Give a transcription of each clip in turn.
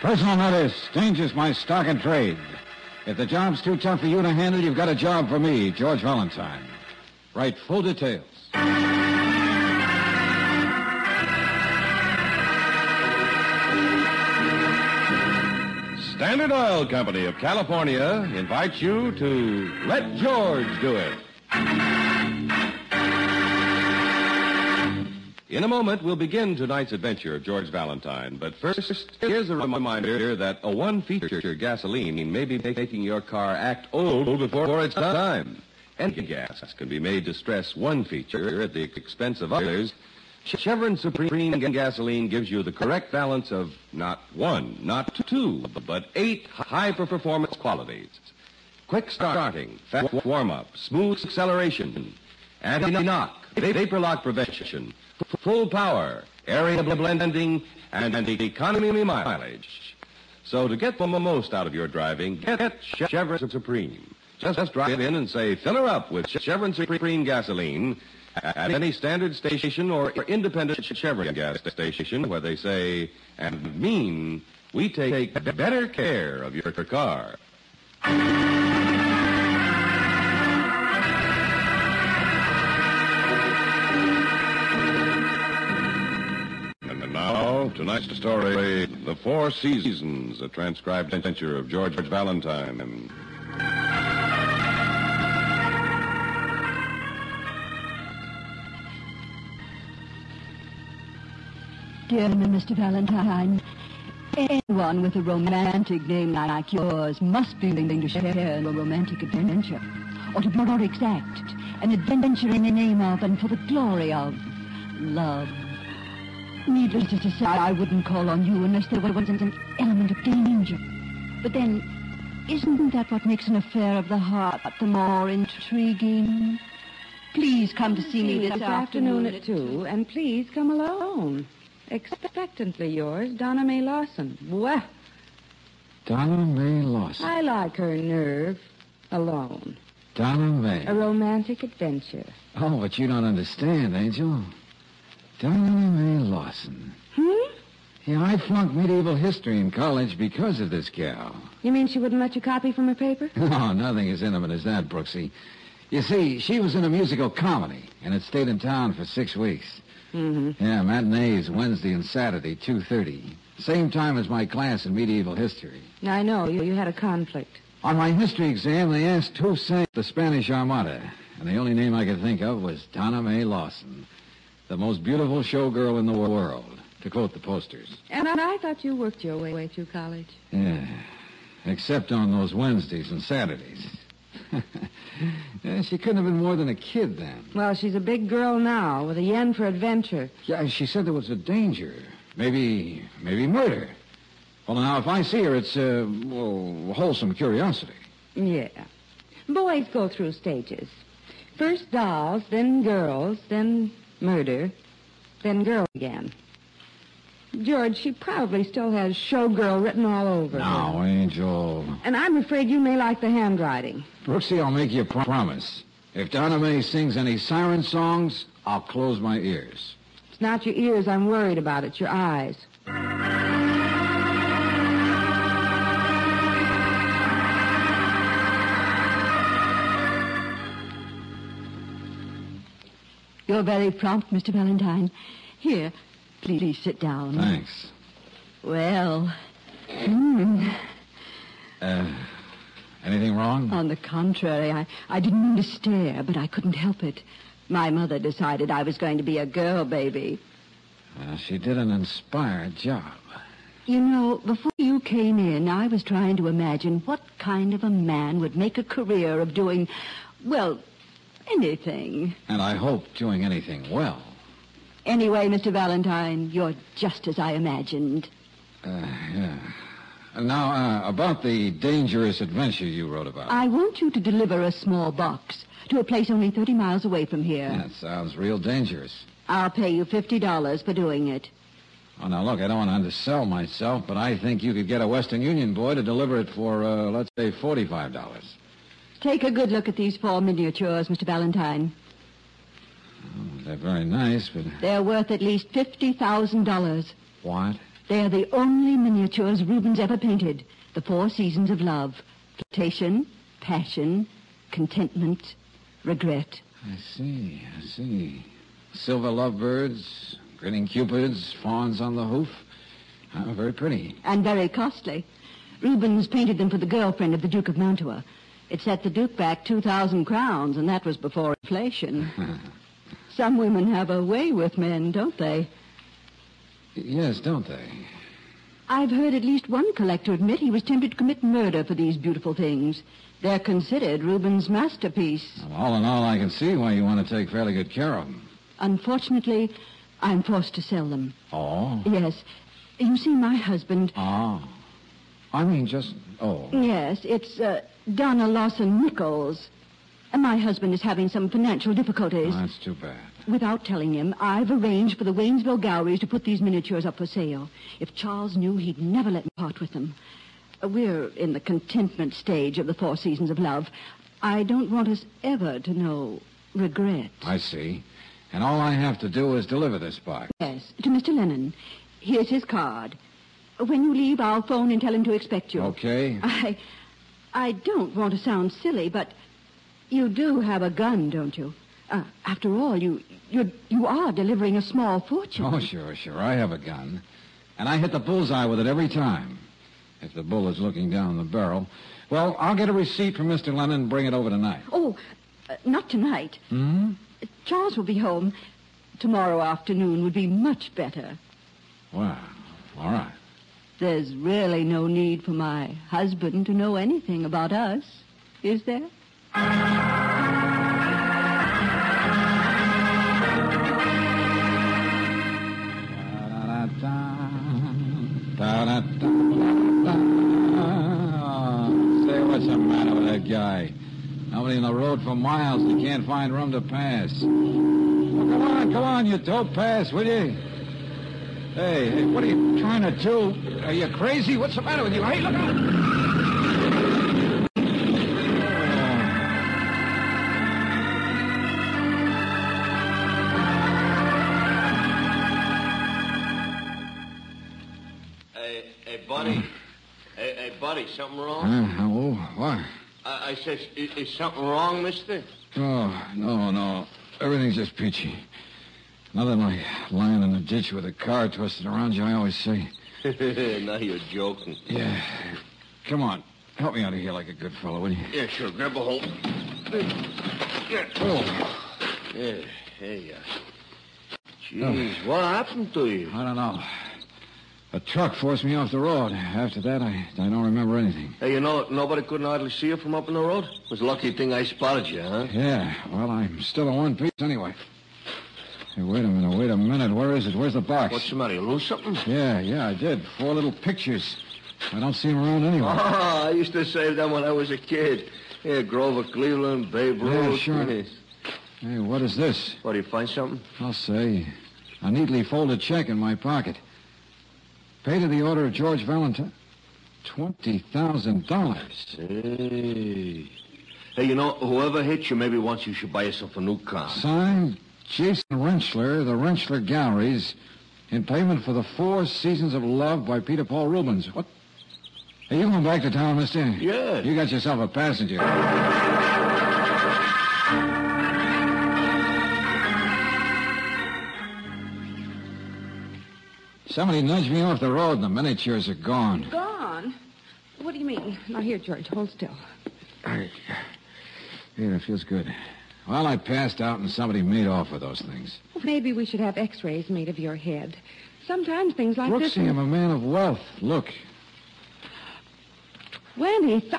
Personal notice. Danger's my stock and trade. If the job's too tough for you to handle, you've got a job for me, George Valentine. Write full details. Standard Oil Company of California invites you to Let George Do It. In a moment, we'll begin tonight's adventure of George Valentine. But first, here's a reminder that a one-feature gasoline may be making your car act old before its time. Any gas can be made to stress one feature at the expense of others. Chevron Supreme gasoline gives you the correct balance of not one, not two, but eight high-performance qualities. Quick starting, fast warm-up, smooth acceleration, anti-knock, vapor lock prevention, full power, area blending, and, economy mileage. So to get the most out of your driving, get Chevron Supreme. Just, just drive in and say, fill her up with Chevron Supreme gasoline at any standard station or independent Chevron gas station where they say and mean we take better care of your car. Tonight's story, The Four Seasons, a transcribed adventure of George Valentine. Dear Mr. Valentine, anyone with a romantic name like yours must be willing to share a romantic adventure. Or to be more exact, an adventure in the name of and for the glory of love. Needless to say, I wouldn't call on you unless there wasn't an element of danger. But then, isn't that what makes an affair of the heart the more intriguing? Please come to see me this afternoon at two, and please come alone. Expectantly yours, Donna Mae Lawson. Well, Donna Mae Lawson. I like her nerve. Alone. Donna Mae. A romantic adventure. Oh, but you don't understand, Angel. Donna Mae Lawson. Hmm? Yeah, I flunked medieval history in college because of this gal. You mean she wouldn't let you copy from her paper? No, nothing as intimate as that, Brooksy. You see, she was in a musical comedy and had stayed in town for six weeks. Mm-hmm. Yeah, matinees Wednesday and Saturday, 2.30. Same time as my class in medieval history. I know. You, you had a conflict. On my history exam, they asked who sang the Spanish Armada, and the only name I could think of was Donna Mae Lawson, the most beautiful showgirl in the world, to quote the posters. And I thought you worked your way through college. Yeah, except on those Wednesdays and Saturdays. yeah, she couldn't have been more than a kid then. Well, she's a big girl now with a yen for adventure. Yeah, she said there was a danger. Maybe, maybe murder. Well, now, if I see her, it's, uh, well, wholesome curiosity. Yeah. Boys go through stages. First dolls, then girls, then murder, then girl again. George, she probably still has showgirl written all over her. Now, Angel. And I'm afraid you may like the handwriting. Brooksy, I'll make you a pro- promise. If Donna Mae sings any siren songs, I'll close my ears. It's not your ears I'm worried about, it's your eyes. You're very prompt, Mr. Valentine. Here, please sit down. Thanks. Well, hmm, Uh, anything wrong? on the contrary, I, I didn't mean to stare, but I couldn't help it. My mother decided I was going to be a girl baby. Uh, she did an inspired job. You know, before you came in, I was trying to imagine what kind of a man would make a career of doing, well, anything. And I hope doing anything well. Anyway, Mr. Valentine, you're just as I imagined. Uh, yeah. Now, uh, about the dangerous adventure you wrote about. I want you to deliver a small box to a place only 30 miles away from here. That sounds real dangerous. I'll pay you $50 for doing it. Oh, now, look, I don't want to undersell myself, but I think you could get a Western Union boy to deliver it for, uh, let's say, $45. Take a good look at these four miniatures, Mr. Valentine. Oh, they're very nice, but They're worth at least $50,000. what? They're the only miniatures Rubens ever painted. The four seasons of love. Flirtation, passion, contentment, regret. I see, I see. Silver lovebirds, grinning cupids, fawns on the hoof. Oh, very pretty. And very costly. Rubens painted them for the girlfriend of the Duke of Mantua. It set the Duke back 2,000 crowns, and that was before inflation. Some women have a way with men, don't they? yes, don't they? I've heard at least one collector admit he was tempted to commit murder for these beautiful things. They're considered Rubens' masterpiece. Well, all in all, I can see why you want to take fairly good care of them. Unfortunately, I'm forced to sell them. Oh? Yes. You see, my husband. Oh. I mean, just, oh. Yes, it's uh, Donna Lawson Nichols. My husband is having some financial difficulties. That's too bad. Without telling him, I've arranged for the Waynesville galleries to put these miniatures up for sale. If Charles knew, he'd never let me part with them. Uh, We're in the contentment stage of the four seasons of love. I don't want us ever to know regret. I see. And all I have to do is deliver this box. Yes, to Mr. Lennon. Here's his card. When you leave, I'll phone and tell him to expect you. Okay? I, I don't want to sound silly, but you do have a gun, don't you? Uh, after all, you you you are delivering a small fortune. Oh, sure, sure. I have a gun. And I hit the bullseye with it every time. If the bull is looking down the barrel. Well, I'll get a receipt from Mr. Lennon and bring it over tonight. Oh, uh, not tonight. Hmm? Charles will be home. Tomorrow afternoon would be much better. Well, all right. There's really no need for my husband to know anything about us, is there? Say, what's the matter with that guy? Nobody in the road for miles. He can't find room to pass. Well, come on, come on, you dope pass, will you? Hey, hey, what are you trying to do? Are you crazy? What's the matter with you? Hey, look out! Hey, hey, buddy. hey, hey, buddy, something wrong? Uh, oh, what? I, I says, is, is something wrong, mister? Oh, no, no. Everything's just peachy. Nothing like lying in a ditch with a car twisted around you, I always say. now you're joking. Yeah. Come on. Help me out of here like a good fellow, will you? Yeah, sure. Grab a hold. Oh, Yeah, hey, uh, Jeez, what happened to you? I don't know. A truck forced me off the road. After that, I, I don't remember anything. Hey, you know, nobody couldn't hardly see you from up in the road? It was a lucky thing I spotted you, huh? Yeah, well, I'm still in one piece anyway. Hey, wait a minute, wait a minute. Where is it? Where's the box? What's the matter? You lose something? Yeah, yeah, I did. Four little pictures. I don't see them around anywhere. Oh, I used to save them when I was a kid. Yeah, Grover Cleveland, Babe Ruth. Yeah, sure. Yes. Hey, what is this? What, do you find something? I'll say. A neatly folded check in my pocket. Paid to the order of George Valentine. Twenty thousand dollars. Hey. Hey, you know, whoever hits you maybe wants you should buy yourself a new car. Signed, Jason Rentschler, the Rentschler Galleries, in payment for the Four Seasons of Love by Peter Paul Rubens. What? Are you going back to town, mister? Yeah. You got yourself a passenger. Somebody nudged me off the road and the miniatures are gone. Gone? What do you mean? Now, here, George, hold still. I, yeah, it feels good. Well, I passed out and somebody made off with those things. Well, maybe we should have x-rays made of your head. Sometimes things like this... Brooksy, I'm a man of wealth. Look, Twenty thou-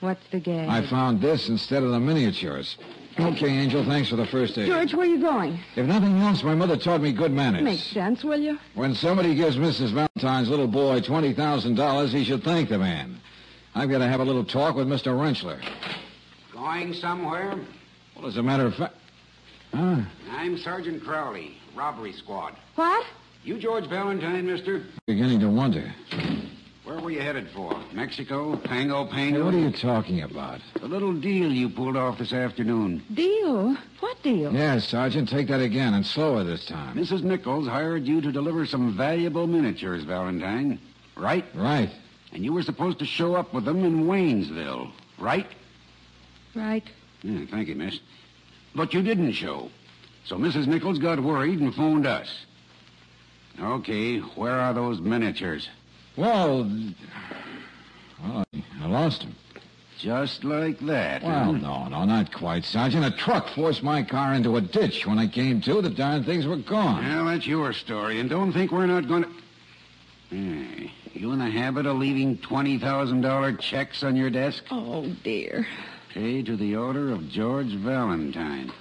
What's the game? I found this instead of the miniatures. Okay, Angel, thanks for the first aid. George, where are you going? If nothing else, my mother taught me good manners. Makes sense, will you? When somebody gives Mrs. Valentine's little boy $20,000, he should thank the man. I've got to have a little talk with Mr. Rentschler. Going somewhere? Well, as a matter of fact... Huh? I'm Sergeant Crowley, robbery squad. What? You George Valentine, mister? Beginning to wonder. Where were you headed for? Mexico? Pango, Hey, Pango? what are you talking about? The little deal you pulled off this afternoon. Deal? What deal? Yes, Sergeant, take that again and slower this time. Mrs. Nichols hired you to deliver some valuable miniatures, Valentine. Right? Right. And you were supposed to show up with them in Waynesville. Right? Right. Yeah, thank you, miss. But you didn't show. So Mrs. Nichols got worried and phoned us. Okay, where are those miniatures? Well, well, I- I lost them. Just like that. Well, huh? no, no, not quite, Sergeant. A truck forced my car into a ditch. When I came to, the darn things were gone. Well, that's your story, and don't think we're not going to. Hey, you in the habit of leaving $20,000 checks on your desk? Oh, dear. Paid to the order of George Valentine,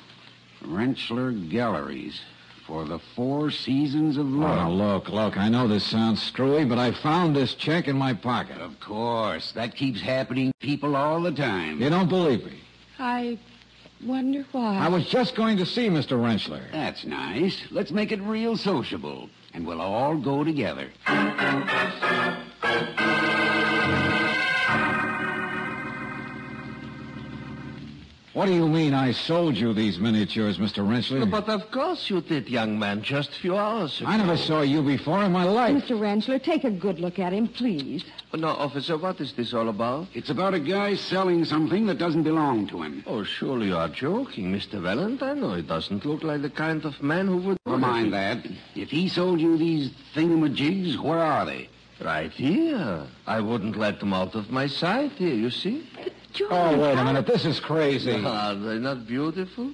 Rentschler Galleries, for the Four Seasons of Oh, Love. Ah, look, look, I know this sounds screwy, but I found this check in my pocket. Of course, that keeps happening to people all the time. You don't believe me? I wonder why. I was just going to see Mr. Rentschler. That's nice. Let's make it real sociable, and we'll all go together. What do you mean I sold you these miniatures, Mr. Rentschler? But of course you did, young man, just a few hours ago. I never saw you before in my life. Mr. Rentschler, take a good look at him, please. No, officer, what is this all about? It's about a guy selling something that doesn't belong to him. Oh, surely you are joking, Mr. Valentine. No, it doesn't look like the kind of man who would... Never mind that. If he sold you these thingamajigs, where are they? Right here. I wouldn't let them out of my sight here, you see? George, Oh, wait a minute. This is crazy. Are they not beautiful?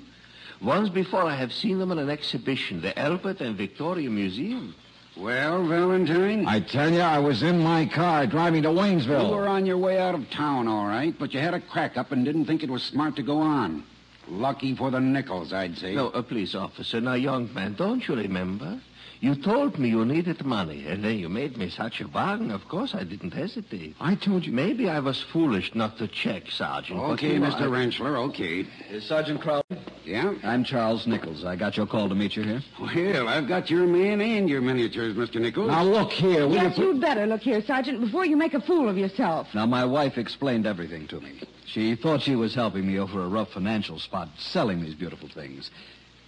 Once before I have seen them in an exhibition, the Albert and Victoria Museum. Well, Valentine? I tell you, I was in my car driving to Waynesville. You were on your way out of town, all right, but you had a crack up and didn't think it was smart to go on. Lucky for the Nichols, I'd say. No, uh, please, officer. Now, young man, don't you remember? You told me you needed money, and then you made me such a bargain. Of course, I didn't hesitate. I told you. Maybe I was foolish not to check, Sergeant. Okay, Mr. I- Rentschler, okay. Sergeant Crowley, Yeah? I'm Charles Nichols. I got your call to meet you here. Well, I've got your man and your miniatures, Mr. Nichols. Now, look here. Will Yes, you... you'd better look here, Sergeant, before you make a fool of yourself. Now, my wife explained everything to me. She thought she was helping me over a rough financial spot selling these beautiful things.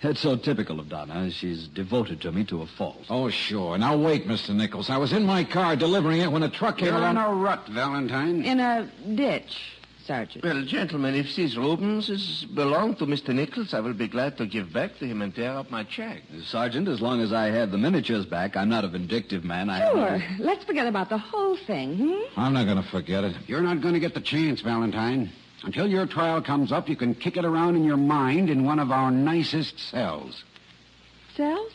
It's so typical of Donna. She's devoted to me to a fault. Oh, sure. Now, wait, Mr. Nichols. I was in my car delivering it when a truck came You're in a rut, Valentine. In a ditch, Sergeant. Well, gentlemen, if these Rubenses belong to Mr. Nichols, I will be glad to give back to him and tear up my check. Sergeant, as long as I have the miniatures back, I'm not a vindictive man. I have Sure. Let's forget about the whole thing, hmm? I'm not going to forget it. You're not going to get the chance, Valentine. Until your trial comes up, you can kick it around in your mind in one of our nicest cells. Cells?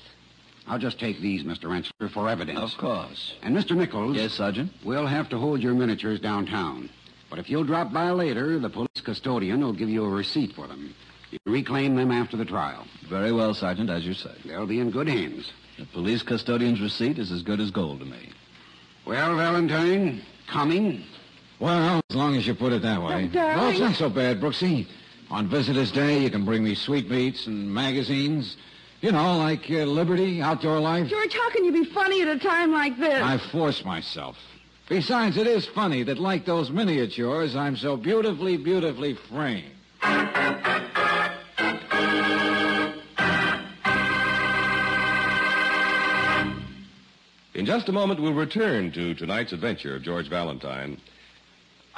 I'll just take these, Mr. Rentschler, for evidence. Of course. And Mr. Nichols, Yes, Sergeant? we'll have to hold your miniatures downtown. But if you'll drop by later, the police custodian will give you a receipt for them. You can reclaim them after the trial. Very well, Sergeant, as you say. They'll be in good hands. The police custodian's receipt is as good as gold to me. Well, Valentine, coming? Well, as long as you put it that way. But, Well, it's not so bad, Brooksy. On Visitor's Day, you can bring me sweetmeats and magazines. You know, like uh, Liberty, Outdoor Life. George, how can you be funny at a time like this? I force myself. Besides, it is funny that, like those miniatures, I'm so beautifully, beautifully framed. In just a moment, we'll return to tonight's adventure of George Valentine.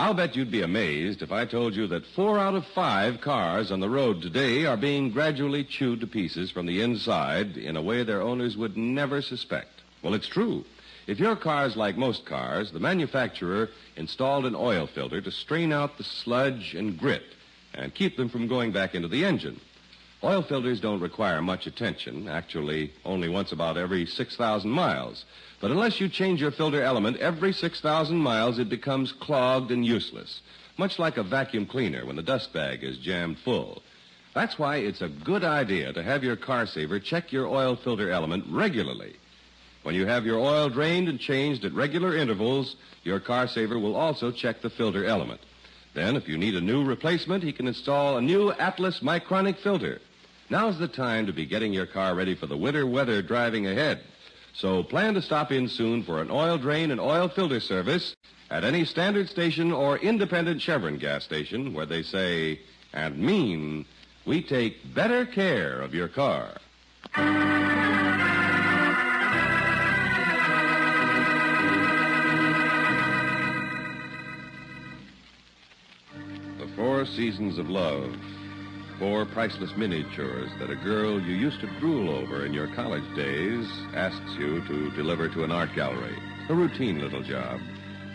I'll bet you'd be amazed if I told you that four out of five cars on the road today are being gradually chewed to pieces from the inside in a way their owners would never suspect. Well, it's true. If your car's like most cars, the manufacturer installed an oil filter to strain out the sludge and grit and keep them from going back into the engine. Oil filters don't require much attention, actually, only once about every 6,000 miles. But unless you change your filter element every 6,000 miles, it becomes clogged and useless, much like a vacuum cleaner when the dust bag is jammed full. That's why it's a good idea to have your car saver check your oil filter element regularly. When you have your oil drained and changed at regular intervals, your car saver will also check the filter element. Then, if you need a new replacement, he can install a new Atlas Micronic filter. Now's the time to be getting your car ready for the winter weather driving ahead. So plan to stop in soon for an oil drain and oil filter service at any standard station or independent Chevron gas station where they say and mean we take better care of your car. The Four Seasons of Love. Four priceless miniatures that a girl you used to drool over in your college days asks you to deliver to an art gallery. A routine little job.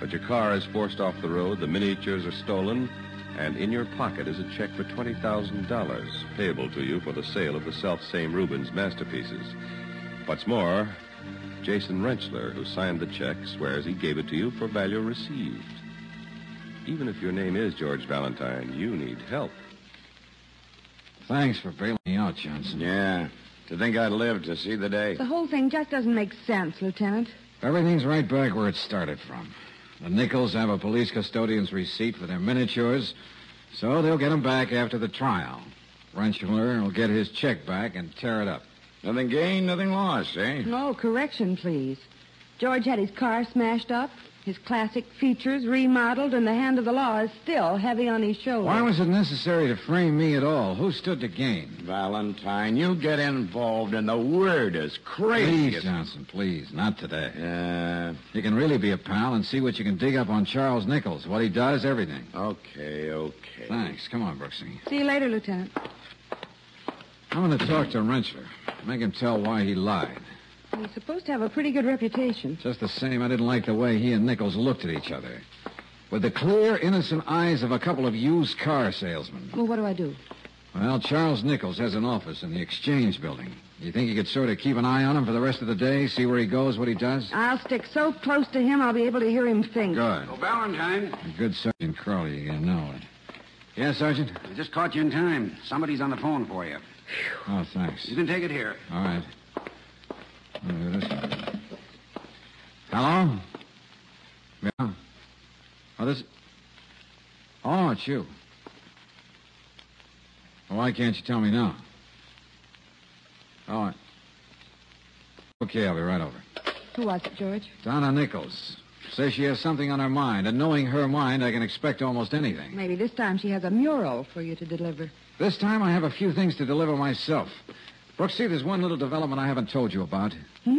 But your car is forced off the road, the miniatures are stolen, and in your pocket is a check for $20,000 payable to you for the sale of the self-same Rubens masterpieces. What's more, Jason Rentschler, who signed the check, swears he gave it to you for value received. Even if your name is George Valentine, you need help. Thanks for bailing me out, Johnson. Yeah. To think I'd live to see the day. The whole thing just doesn't make sense, Lieutenant. Everything's right back where it started from. The Nichols have a police custodian's receipt for their miniatures, so they'll get them back after the trial. Rentschler will get his check back and tear it up. Nothing gained, nothing lost, eh? No, correction, please. George had his car smashed up, his classic features remodeled, and the hand of the law is still heavy on his shoulder. Why was it necessary to frame me at all? Who stood to gain? Valentine, you get involved and the word is crazy. Please, Johnson, please. Not today. Uh, You can really be a pal and see what you can dig up on Charles Nichols. What he does, everything. okay, okay. Thanks. Come on, Brooksy. See you later, Lieutenant. I'm going to talk to Rentschler. Make him tell why he lied. He's supposed to have a pretty good reputation. Just the same, I didn't like the way he and Nichols looked at each other. With the clear, innocent eyes of a couple of used car salesmen. Well, what do I do? Well, Charles Nichols has an office in the Exchange building. You think you could sort of keep an eye on him for the rest of the day, see where he goes, what he does? I'll stick so close to him I'll be able to hear him think. Good. Oh, Valentine, good Sergeant Crowley, you know it. Yes, Sergeant? I just caught you in time. Somebody's on the phone for you. Oh, thanks. You can take it here. All right. Let me do this one. Hello? Yeah? Oh, this... Oh, it's you. Well, why can't you tell me now? Oh, I- okay, I'll be right over. Who was it, George? Donna Nichols. Says she has something on her mind, and knowing her mind, I can expect almost anything. Maybe this time she has a mural for you to deliver. This time I have a few things to deliver myself. Brooksy, there's one little development I haven't told you about. Hmm?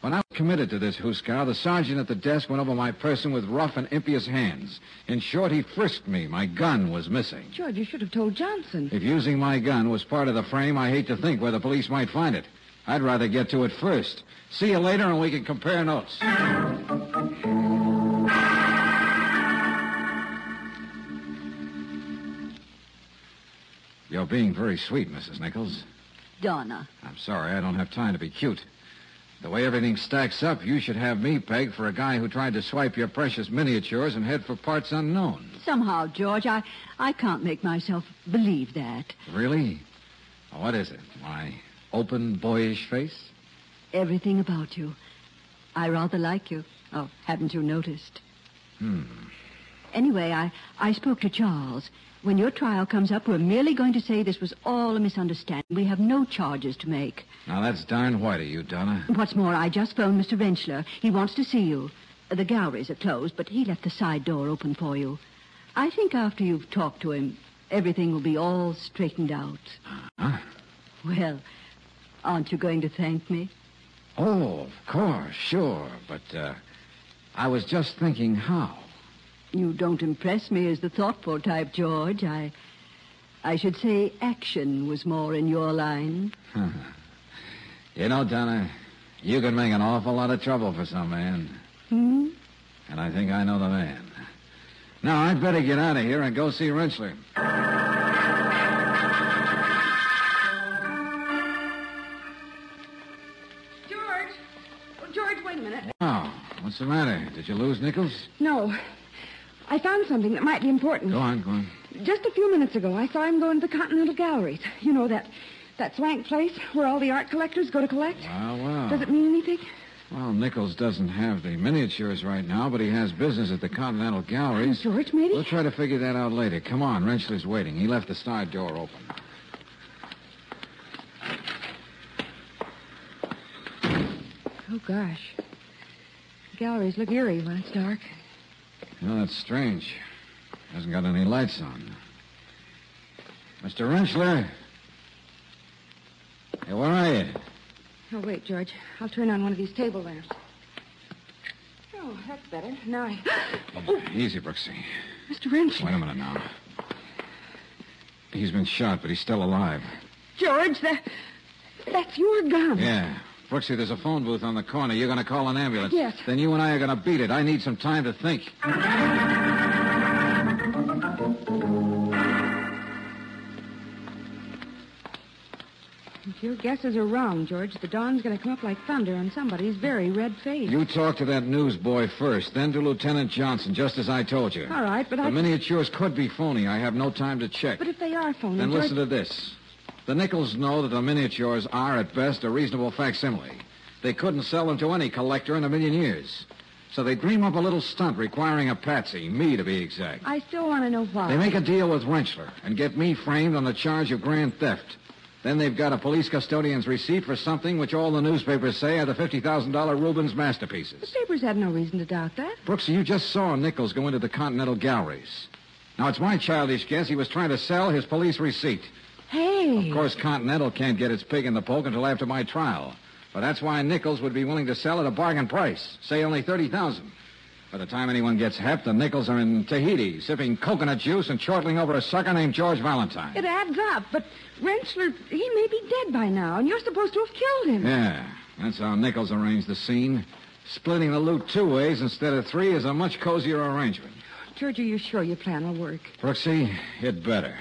When I was committed to this Huskar, the sergeant at the desk went over my person with rough and impious hands. In short, he frisked me. My gun was missing. George, you should have told Johnson. If using my gun was part of the frame, I hate to think where the police might find it. I'd rather get to it first. See you later, and we can compare notes. You're being very sweet, Mrs. Nichols. Donna. I'm sorry, I don't have time to be cute. The way everything stacks up, you should have me pegged for a guy who tried to swipe your precious miniatures and head for parts unknown. Somehow, George, I, I can't make myself believe that. Really? What is it? My open, boyish face? Everything about you. I rather like you. Oh, haven't you noticed? Hmm. Anyway, I, I spoke to Charles. When your trial comes up, we're merely going to say this was all a misunderstanding. We have no charges to make. Now, that's darn white of you, Donna. What's more, I just phoned Mr. Rentschler. He wants to see you. The galleries are closed, but he left the side door open for you. I think after you've talked to him, everything will be all straightened out. Huh? Well, aren't you going to thank me? Oh, of course, sure. But, uh, I was just thinking how. You don't impress me as the thoughtful type, George. I. I should say action was more in your line. You know, Donna, you can make an awful lot of trouble for some man. Hmm? And I think I know the man. Now, I'd better get out of here and go see Rentschler. George! Oh, George, wait a minute. Oh, what's the matter? Did you lose Nichols? No. I found something that might be important. Go on, go on. Just a few minutes ago, I saw him go into the Continental Galleries. You know, that, that swank place where all the art collectors go to collect? Well, well. Does it mean anything? Well, Nichols doesn't have the miniatures right now, but he has business at the Continental Galleries. Uh, George, maybe? We'll try to figure that out later. Come on, Rentschler's waiting. He left the side door open. Oh, gosh. The galleries look eerie when it's dark. You know, that's strange. Hasn't got any lights on. Mr. Rentschler? Hey, where are you? Oh, wait, George. I'll turn on one of these table lamps. Oh, that's better. Now I... Oh, Easy, Brooksy. Mr. Rentschler. Wait a minute now. He's been shot, but he's still alive. George, that... That's your gun. Yeah. Brooksy, there's a phone booth on the corner. You're going to call an ambulance. Yes. Then you and I are going to beat it. I need some time to think. If your guesses are wrong, George, the dawn's going to come up like thunder on somebody's very red face. You talk to that newsboy first, then to Lieutenant Johnson, just as I told you. All right, but the I... miniatures could be phony. I have no time to check. But if they are phony, Then George... listen to this. The Nichols know that the miniatures are, at best, a reasonable facsimile. They couldn't sell them to any collector in a million years. So they dream up a little stunt requiring a patsy, me to be exact. I still want to know why. They make a deal with Rentschler and get me framed on the charge of grand theft. Then they've got a police custodian's receipt for something which all the newspapers say are the $50,000 Rubens masterpieces. The papers had no reason to doubt that. Brooksy, you just saw Nichols go into the Continental Galleries. Now, it's my childish guess he was trying to sell his police receipt. Hey. Of course, Continental can't get its pig in the poke until after my trial. But that's why Nichols would be willing to sell at a bargain price, say only 30000 By the time anyone gets hep, the Nichols are in Tahiti, sipping coconut juice and chortling over a sucker named George Valentine. It adds up, but Rentschler, he may be dead by now, and you're supposed to have killed him. Yeah, that's how Nichols arranged the scene. Splitting the loot two ways instead of three is a much cozier arrangement. George, are you sure your plan will work? Brooksy, it better.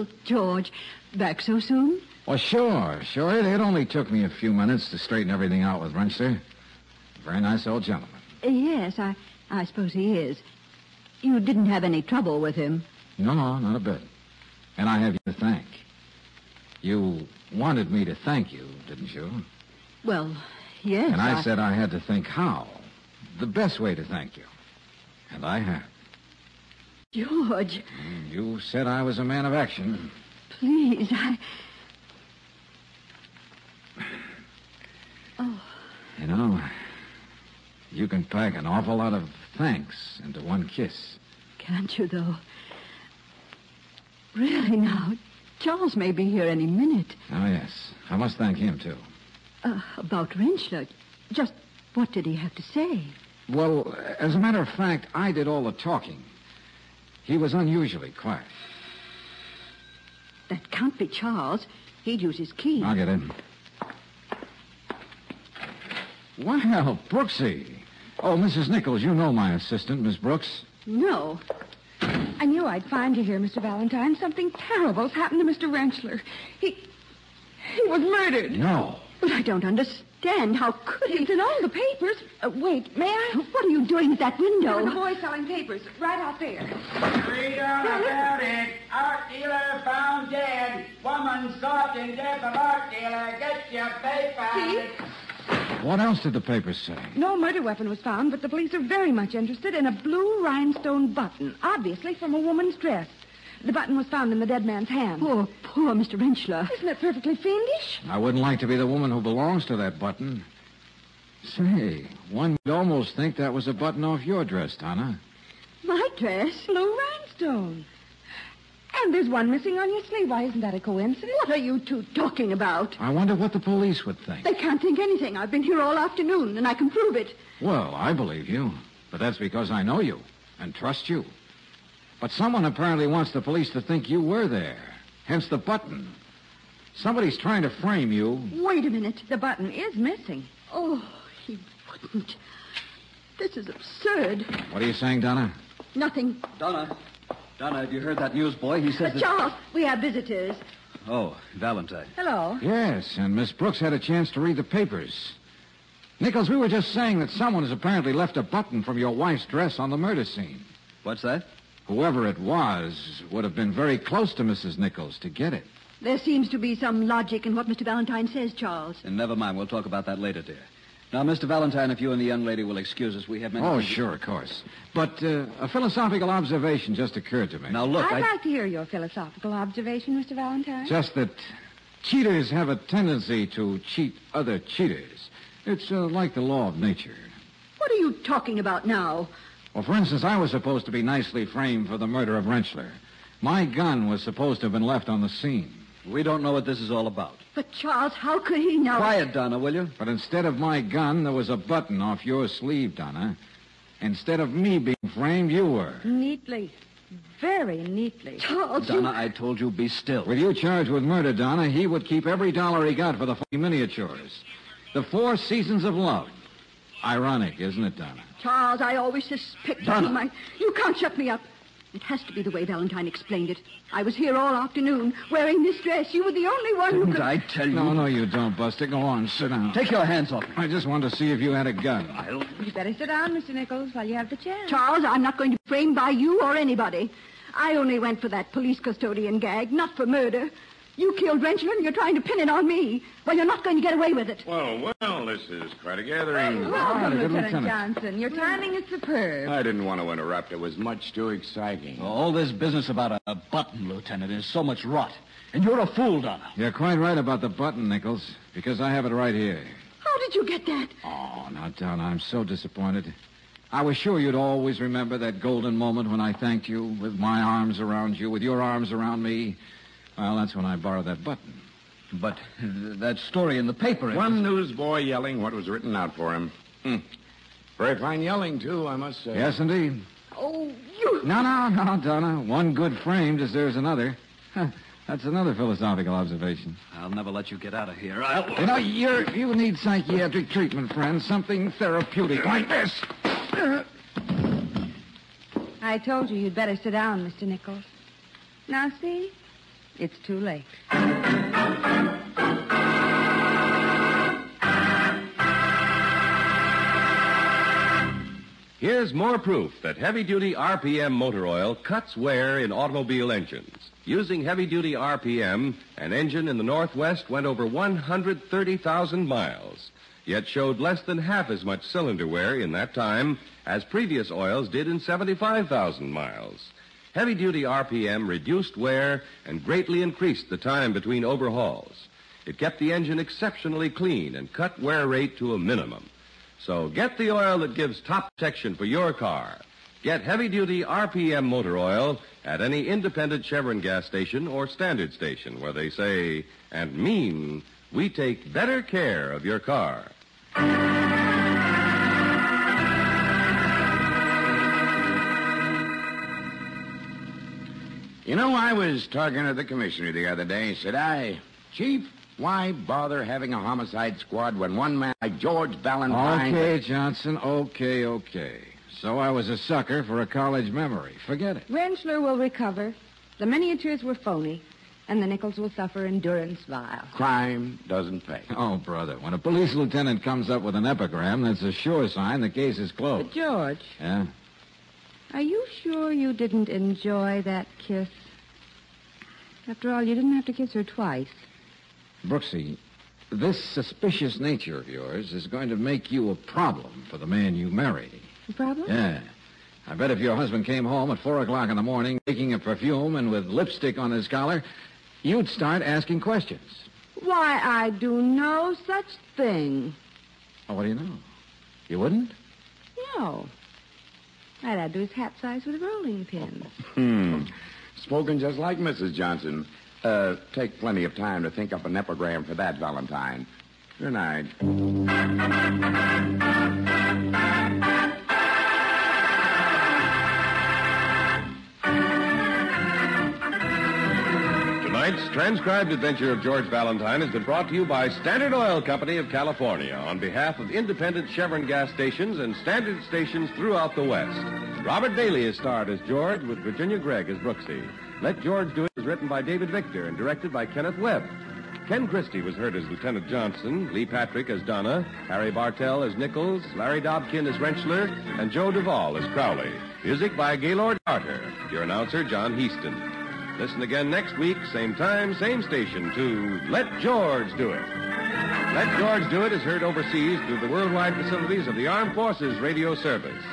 Well, George, back so soon? Well, sure, sure. It, it only took me a few minutes to straighten everything out with Rentschler. Very nice old gentleman. Uh, Yes, I, I suppose he is. You didn't have any trouble with him. No, no, not a bit. And I have you to thank. You wanted me to thank you, didn't you? Well, yes. And I said I had to think how. The best way to thank you. And I have. George, You said I was a man of action. please, I. Oh. You know, you can pack an awful lot of thanks into one kiss. Can't you, though? Really, now, Charles may be here any minute. Oh, yes. I must thank him, too. Uh, about Rentschler. Just what did he have to say? Well, as a matter of fact, I did all the talking. He was unusually quiet. That can't be Charles. He'd use his key. I'll get in. Well, Brooksy. Oh, Mrs. Nichols, you know my assistant, Miss Brooks. No. I knew I'd find you here, Mr. Valentine. Something terrible's happened to Mr. Rentschler. He. He was murdered. No. But I don't understand. Dan, how could he? It's in all the papers. Uh, wait, may I? What are you doing at that window? There was a boy selling papers right out there. Read on about it. Art dealer found dead. Woman sought in death of art dealer. Get your paper. See? What else did the papers say? No murder weapon was found, but the police are very much interested in a blue rhinestone button, obviously from a woman's dress. The button was found in the dead man's hand. Poor, poor Mr. Rentschler. Isn't it perfectly fiendish? I wouldn't like to be the woman who belongs to that button. Say, one would almost think that was a button off your dress, Donna. My dress? Blue rhinestone. And there's one missing on your sleeve. Why, isn't that a coincidence? What are you two talking about? I wonder what the police would think. They can't think anything. I've been here all afternoon, and I can prove it. Well, I believe you. But that's because I know you and trust you. But someone apparently wants the police to think you were there. Hence the button. Somebody's trying to frame you. Wait a minute. The button is missing. Oh, he wouldn't. This is absurd. What are you saying, Donna? Nothing. Donna. Donna, have you heard that newsboy? He says Uh, that... Charles, we have visitors. Oh, Valentine. Hello. Yes, and Miss Brooks had a chance to read the papers. Nichols, we were just saying that someone has apparently left a button from your wife's dress on the murder scene. What's that? Whoever it was would have been very close to Mrs. Nichols to get it. There seems to be some logic in what Mr. Valentine says, Charles. And never mind. We'll talk about that later, dear. Now, Mr. Valentine, if you and the young lady will excuse us, we have many... Oh, things- sure, of course. But uh, a philosophical observation just occurred to me. Now, look, I'd I... like to hear your philosophical observation, Mr. Valentine. Just that cheaters have a tendency to cheat other cheaters. It's uh, like the law of nature. What are you talking about now? Well, for instance, I was supposed to be nicely framed for the murder of Rentschler. My gun was supposed to have been left on the scene. We don't know what this is all about. But, Charles, how could he know? Quiet, Donna, will you? But instead of my gun, there was a button off your sleeve, Donna. Instead of me being framed, you were. Neatly. Very neatly. Charles, you- Donna, I told you, be still. With you charged with murder, Donna, he would keep every dollar he got for the f- miniatures. The four seasons of love. Ironic, isn't it, Donna? Charles, I always suspected Donna. you might. You can't shut me up. It has to be the way Valentine explained it. I was here all afternoon, wearing this dress. You were the only one who Didn't could... I tell you? No, no, you don't, Buster. Go on, sit down. Take your hands off me. I just wanted to see if you had a gun. I'll... You better sit down, Mr. Nichols, while you have the chance. Charles, I'm not going to be framed by you or anybody. I only went for that police custodian gag, not for murder. You killed Rentschler and you're trying to pin it on me. Well, you're not going to get away with it. Well, well, this is quite a gathering. Welcome, good Lieutenant lieutenant. Johnson. Your timing is superb. I didn't want to interrupt. It was much too exciting. All this business about a, a button, Lieutenant, is so much rot. And you're a fool, Donna. You're quite right about the button, Nichols, because I have it right here. How did you get that? Oh, now, Donna, I'm so disappointed. I was sure you'd always remember that golden moment when I thanked you with my arms around you, with your arms around me. Well, that's when I borrowed that button. But uh, that story in the paper... it One was- newsboy yelling what was written out for him. Hmm. Very fine yelling, too, I must say. Yes, indeed. Oh, you... No, no, no, Donna. One good frame deserves another. That's another philosophical observation. I'll never let you get out of here. I'll... You know, you're, you need psychiatric treatment, friend. Something therapeutic like this. I told you you'd better sit down, Mr. Nichols. Now, see? It's too late. Here's more proof that heavy duty RPM motor oil cuts wear in automobile engines. Using heavy duty RPM, an engine in the Northwest went over 130,000 miles, yet showed less than half as much cylinder wear in that time as previous oils did in 75,000 miles. Heavy duty RPM reduced wear and greatly increased the time between overhauls. It kept the engine exceptionally clean and cut wear rate to a minimum. So get the oil that gives top protection for your car. Get heavy duty RPM motor oil at any independent Chevron gas station or standard station where they say and mean we take better care of your car. You know, I was talking to the commissioner the other day. Said I, Chief, why bother having a homicide squad when one man like George Valentine... Okay, Johnson. Okay, okay. So I was a sucker for a college memory. Forget it. Rentschler will recover. The miniatures were phony, and the Nichols will suffer endurance vile. Crime doesn't pay. Oh, brother, when a police lieutenant comes up with an epigram, that's a sure sign the case is closed. But, George, Yeah? are you sure you didn't enjoy that kiss? After all, you didn't have to kiss her twice. Brooksy, this suspicious nature of yours is going to make you a problem for the man you marry. A problem? Yeah. I bet if your husband came home at four o'clock in the morning, making a perfume and with lipstick on his collar, you'd start asking questions. Why, I do no such thing. Oh, what do you know? You wouldn't? No. I'd add to his hat size with a rolling pins. Hmm. Spoken just like Mrs. Johnson. Uh, take plenty of time to think up an epigram for that, Valentine. Good night. Tonight's transcribed adventure of George Valentine has been brought to you by Standard Oil Company of California on behalf of independent Chevron gas stations and standard stations throughout the West. Robert Bailey is starred as George with Virginia Gregg as Brooksy. Let George Do It is written by David Victor and directed by Kenneth Webb. Ken Christy was heard as Lieutenant Johnson, Lee Patrick as Donna, Harry Bartell as Nichols, Larry Dobkin as Rentschler, and Joe Duvall as Crowley. Music by Gaylord Carter. Your announcer, John Heistand. Listen again next week, same time, same station, to Let George Do It. Let George Do It is heard overseas through the worldwide facilities of the Armed Forces Radio Service.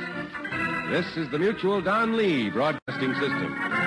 This is the Mutual Don Lee Broadcasting System.